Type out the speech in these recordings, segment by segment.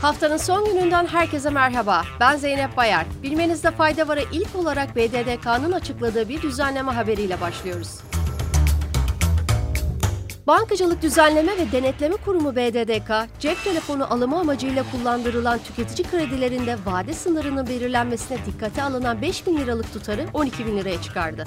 Haftanın son gününden herkese merhaba. Ben Zeynep Bayar. Bilmenizde fayda var'a ilk olarak BDDK'nın açıkladığı bir düzenleme haberiyle başlıyoruz. Bankacılık Düzenleme ve Denetleme Kurumu BDDK, cep telefonu alımı amacıyla kullandırılan tüketici kredilerinde vade sınırının belirlenmesine dikkate alınan 5 bin liralık tutarı 12 bin liraya çıkardı.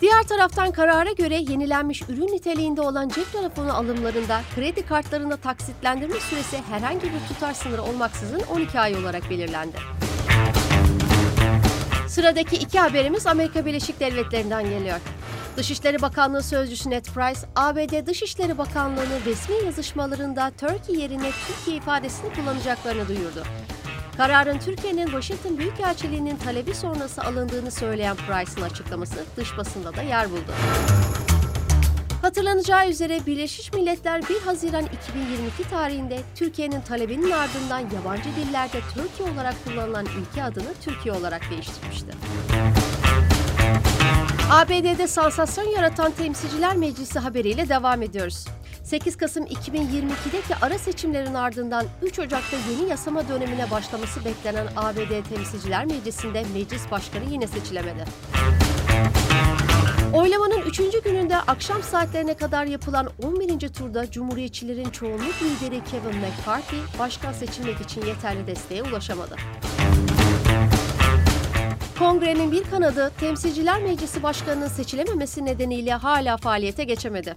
Diğer taraftan karara göre yenilenmiş ürün niteliğinde olan cep telefonu alımlarında kredi kartlarında taksitlendirme süresi herhangi bir tutar sınırı olmaksızın 12 ay olarak belirlendi. Sıradaki iki haberimiz Amerika Birleşik Devletleri'nden geliyor. Dışişleri Bakanlığı Sözcüsü Ned Price, ABD Dışişleri Bakanlığı'nın resmi yazışmalarında Turkey yerine Türkiye ifadesini kullanacaklarını duyurdu. Kararın Türkiye'nin Washington Büyükelçiliği'nin talebi sonrası alındığını söyleyen Price'ın açıklaması dış basında da yer buldu. Hatırlanacağı üzere Birleşmiş Milletler 1 Haziran 2022 tarihinde Türkiye'nin talebinin ardından yabancı dillerde Türkiye olarak kullanılan ülke adını Türkiye olarak değiştirmişti. ABD'de sansasyon yaratan Temsilciler Meclisi haberiyle devam ediyoruz. 8 Kasım 2022'deki ara seçimlerin ardından 3 Ocak'ta yeni yasama dönemine başlaması beklenen ABD Temsilciler Meclisi'nde meclis başkanı yine seçilemedi. Oylamanın 3. gününde akşam saatlerine kadar yapılan 11. turda Cumhuriyetçilerin çoğunluk lideri Kevin McCarthy başkan seçilmek için yeterli desteğe ulaşamadı. Kongrenin bir kanadı Temsilciler Meclisi Başkanı'nın seçilememesi nedeniyle hala faaliyete geçemedi.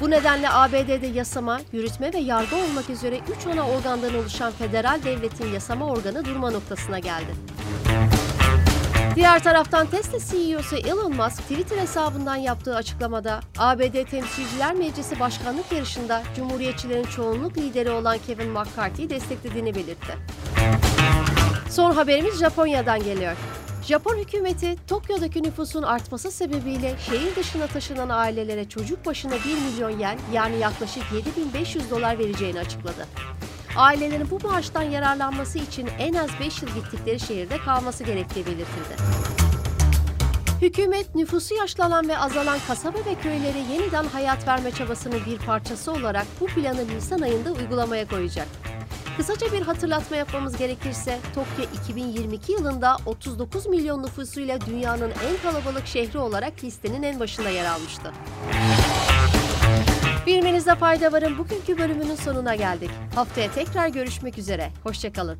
Bu nedenle ABD'de yasama, yürütme ve yargı olmak üzere 3 ana organdan oluşan federal devletin yasama organı durma noktasına geldi. Diğer taraftan Tesla CEO'su Elon Musk Twitter hesabından yaptığı açıklamada ABD Temsilciler Meclisi başkanlık yarışında Cumhuriyetçilerin çoğunluk lideri olan Kevin McCarthy'yi desteklediğini belirtti. Son haberimiz Japonya'dan geliyor. Japon hükümeti Tokyo'daki nüfusun artması sebebiyle şehir dışına taşınan ailelere çocuk başına 1 milyon yen yani yaklaşık 7500 dolar vereceğini açıkladı. Ailelerin bu maaştan yararlanması için en az 5 yıl gittikleri şehirde kalması gerektiği belirtildi. Hükümet nüfusu yaşlanan ve azalan kasaba ve köylere yeniden hayat verme çabasının bir parçası olarak bu planı Nisan ayında uygulamaya koyacak. Kısaca bir hatırlatma yapmamız gerekirse Tokyo 2022 yılında 39 milyon nüfusuyla dünyanın en kalabalık şehri olarak listenin en başında yer almıştı. Bilmenizde fayda varın bugünkü bölümünün sonuna geldik. Haftaya tekrar görüşmek üzere. Hoşçakalın.